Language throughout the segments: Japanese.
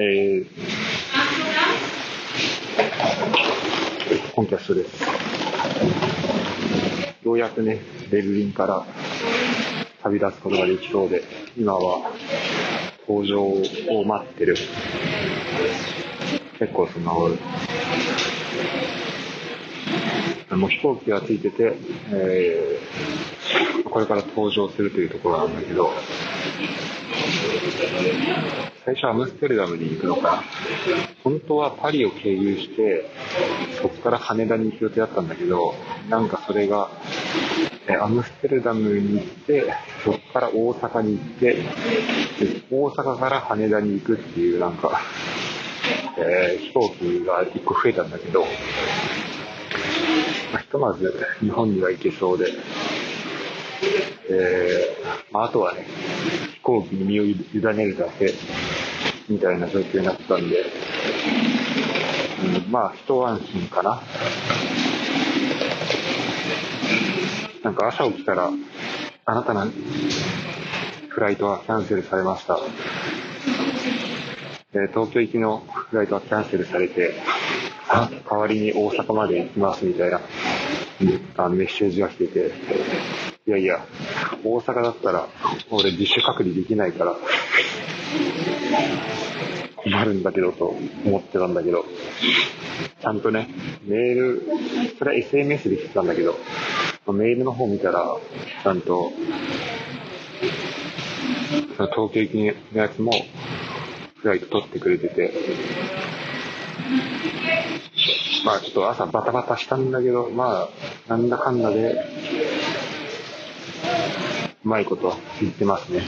えー、コンキャストです。ようやくね、ベルリンから旅立つことができそうで、今は搭乗を待ってる。結構その、もう飛行機がついてて、えー、これから搭乗するというところなんだけど、最初アムステルダムに行くのか、本当はパリを経由して、そこから羽田に行く予定だったんだけど、なんかそれが、アムステルダムに行って、そこから大阪に行って、大阪から羽田に行くっていうなんか、えー、飛行機が1個増えたんだけど、まあ、ひとまず日本には行けそうで、えー、まあ、あとはね、行機に身を委ねるだけ、みたいな状況になったんで、うん、まあ、一安心かな。なんか朝起きたら、あなたのフライトはキャンセルされました。え、東京行きのフライトはキャンセルされて、代わりに大阪まで行きますみたいな、あのメッセージが来てて、いやいや、大阪だったら俺自主隔離できないから、困るんだけどと思ってたんだけど、ちゃんとね、メール、それは SMS で来てたんだけど、メールの方見たら、ちゃんと、その東京行きのやつも、フライト取ってくれてて、まあちょっと朝バタバタしたんだけど、まあ、なんだかんだで、うまいこと言ってますね。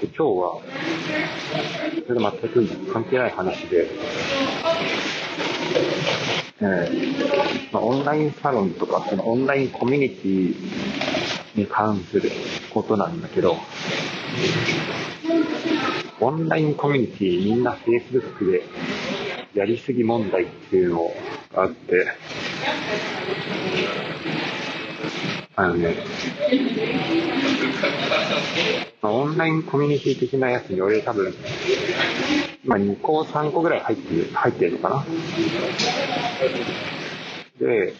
で今日は、それと全く関係ない話で、えーまあ、オンラインサロンとか、そのオンラインコミュニティに関することなんだけど、オンラインコミュニティみんな Facebook でやりすぎ問題っていうのがあって、あのね、まあ、オンラインコミュニティ的なやつに俺多分、まあ、2個3個ぐらい入ってる、入ってるのかな。で、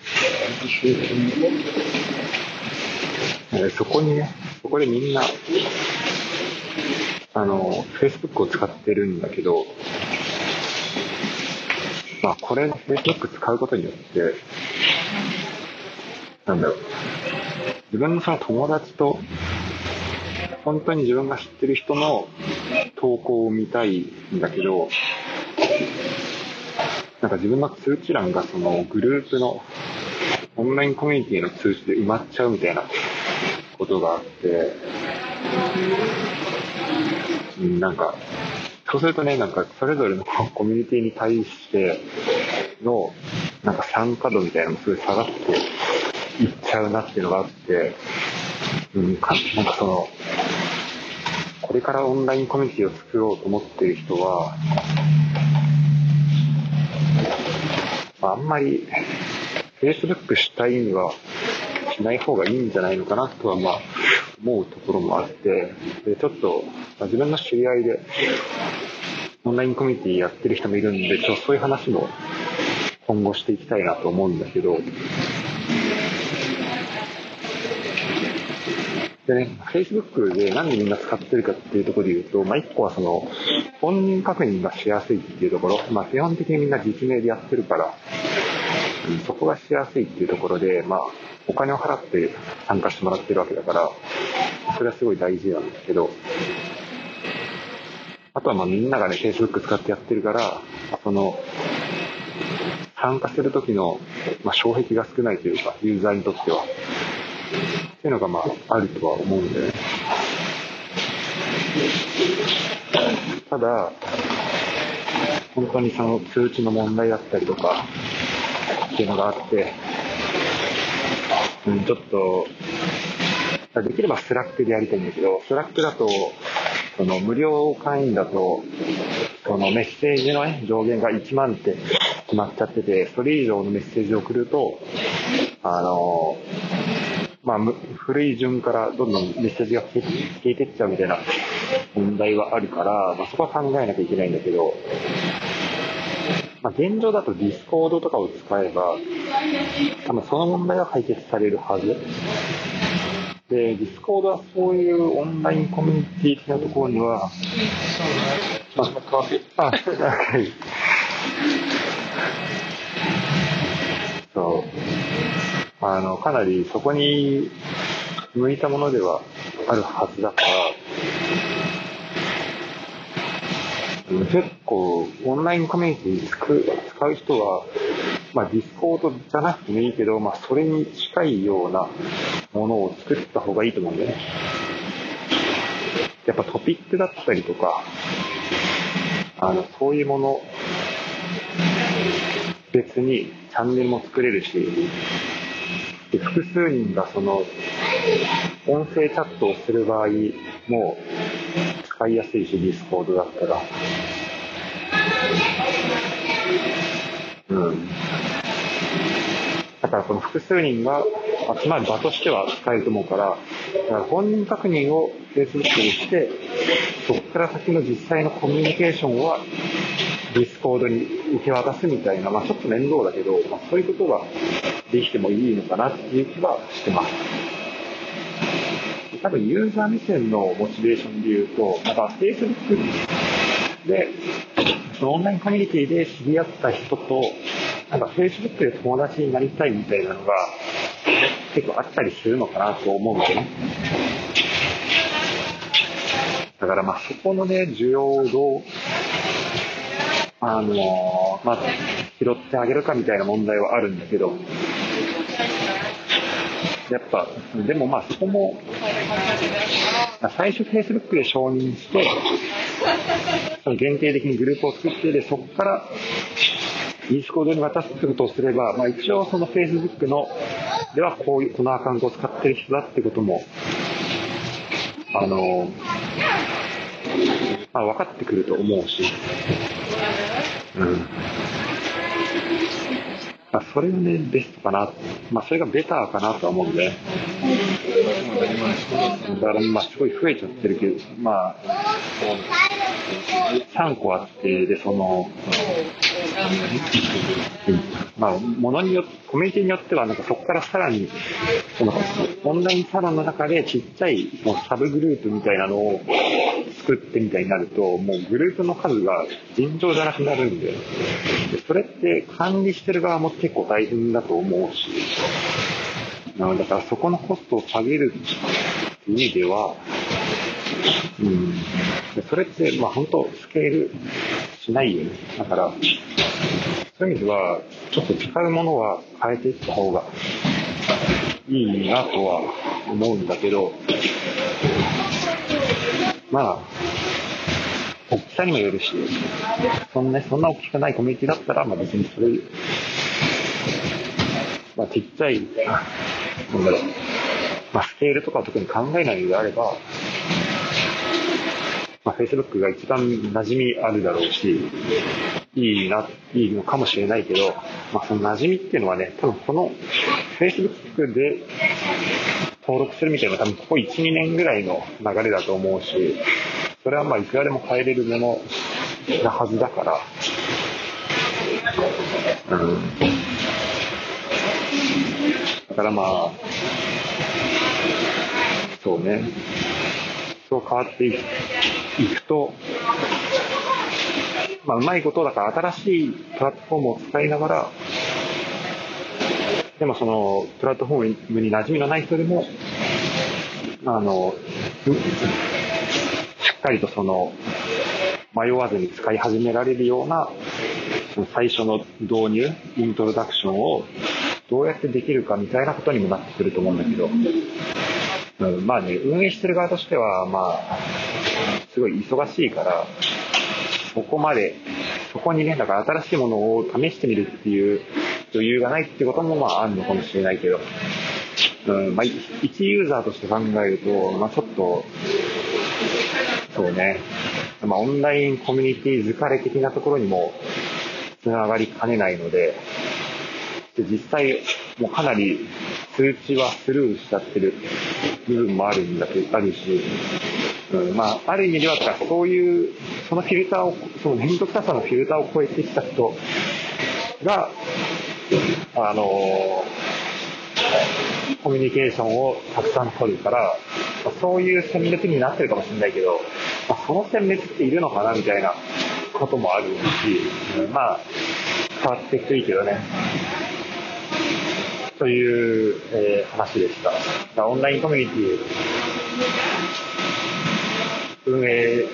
えそこにね、そこでみんな、あの、Facebook を使ってるんだけど、まあ、これ、Facebook 使うことによって、なんだろう、自分のその友達と、本当に自分が知ってる人の投稿を見たいんだけど、なんか自分の通知欄がそのグループのオンラインコミュニティの通知で埋まっちゃうみたいなことがあって、なんか、そうするとね、なんかそれぞれのコミュニティに対しての、なんか参加度みたいなのもすごい下がっていっちゃうなっていうのがあって、うん、かなんかその、これからオンラインコミュニティを作ろうと思っている人は、あんまり Facebook したいにはしない方がいいんじゃないのかなとはまあ思うところもあって、でちょっと、まあ、自分の知り合いでオンラインコミュニティやってる人もいるんで、ちょっとそういう話も今後していきたいなと思うんだけど、でね、Facebook でなんでみんな使ってるかっていうところで言うと、まあ、一個はその、本人確認がしやすいっていうところ、まあ、基本的にみんな実名でやってるから、そこがしやすいっていうところで、まあ、お金を払って参加してもらってるわけだから、それはすごい大事なんですけど、あとはまあみんながね、Facebook 使ってやってるから、その、参加する時の、まあ、障壁が少ないというか、ユーザーにとっては。っていうのがまあ、あるとは思うんでね。ただ、本当にその通知の問題だったりとか、っていうのがあって、うん、ちょっと、できれば Slackでやりたいんだけど、 Slackだと、その無料会員だと、そのメッセージのね、上限が1万って決まっちゃってて、それ以上のメッセージを送ると、あの、まあ、古い順からどんどんメッセージが消えてっちゃうみたいな問題はあるから、まあ、そこは考えなきゃいけないんだけど、まあ、現状だと Discord とかを使えば、多分その問題は解決されるはず。で、 Discordはそういうオンラインコミュニティ的なところには、まあ、あ、はい。そう。あの、かなりそこに向いたものではあるはずだから、結構、オンラインコミュニティ使う人は、まあ、 Discordじゃなくてもいいけど、まあ、それに近いようなものを作った方がいいと思うんだよね。やっぱトピックだったりとか、あの、そういうもの、別にチャンネルも作れるし、で複数人がその、音声チャットをする場合も使いやすいし、 Discordだったら。うん。だからその複数人が集まる場としては使えると思うから、だから本人確認を Facebook にして、そこから先の実際のコミュニケーションはDiscordに受け渡すみたいな、まあちょっと面倒だけど、まあ、そういうことができてもいいのかなっていう気はしてます。多分ユーザー目線のモチベーションで言うと、なんか Facebook で、オンラインコミュニティで知り合った人と、なんか Facebook で友達になりたいみたいなのが結構あったりするのかなと思うんでね。だからまあそこのね、需要をどう、あのー、まあ、拾ってあげるかみたいな問題はあるんだけど、やっぱ、でもまあそこも、最初 Facebook で承認して、その限定的にグループを作って、で、そこから e スコードに渡すってことをすれば、まあ一応その Facebook の、ではこういう、このアカウントを使ってる人だってことも、あの、まあ分かってくると思うし、うん。まあ、それがね、ベストかな。まあ、それがベターかなとは思うんで。だから、まあ、すごい増えちゃってるけど、まあ、3個あって、で、その、まあ、ものによって、コミュニティによっては、なんかそこからさらに、その、オンラインサロンの中でちっちゃいもうサブグループみたいなのを作ってみたいになると、もうグループの数が尋常じゃなくなるんで、でそれって管理してる側も結構大変だと思うし、なのだからそこのコストを下げるっていう意味では、うん、それって、まあ本当スケールしないよね。だから、そういう意味では、ちょっと使うものは変えていった方がいいなとは思うんだけど、まあ、大きさにもよるし、そんな、そんな大きくないコミュニティだったら、まあ別にそれ、まあちっちゃい、なんだろう、まあスケールとか特に考えないのであれば、まあ Facebook が一番馴染みあるだろうし、いいな、いいのかもしれないけど、まあその馴染みっていうのはね、多分この Facebook で登録するみたいな多分ここ1、2年ぐらいの流れだと思うし、それはまあいくらでも変えれるものなはずだから、うん。だからまあ、そうね、そう変わっていくと、まあ、うまいことだから新しいプラットフォームを使いながら、でもその、プラットフォームに馴染みのない人でも、あの、しっかりとその、迷わずに使い始められるような、その最初の導入、イントロダクションをどうやってできるかみたいなことにもなってくると思うんだけど、うん、まあね、運営してる側としては、まあ、すごい忙しいから、そこまで、そこにね、だから新しいものを試してみるっていう余裕がないってこともまああるのかもしれないけど、うん、まあ、一ユーザーとして考えると、まあちょっと、そうね、まあオンラインコミュニティ疲れ的なところにもつながりかねないので、で実際、もうかなり通知はスルーしちゃってる。部分もあるんだけど、あるし、うん、まあ、ある意味では、そういう、そのフィルターを、その面倒くささのフィルターを超えてきた人が、あのコミュニケーションをたくさん取るから、ま、そういう選別になってるかもしれないけど、まあ、その選別っているのかなみたいなこともあるし、まあ、変わっていくといいけどね。という、えー、話でした。オンラインコミュニティ運営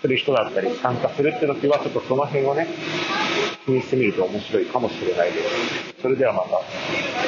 する人だったり参加するって時はちょっとその辺をね気にしてみると面白いかもしれないです。それではまた。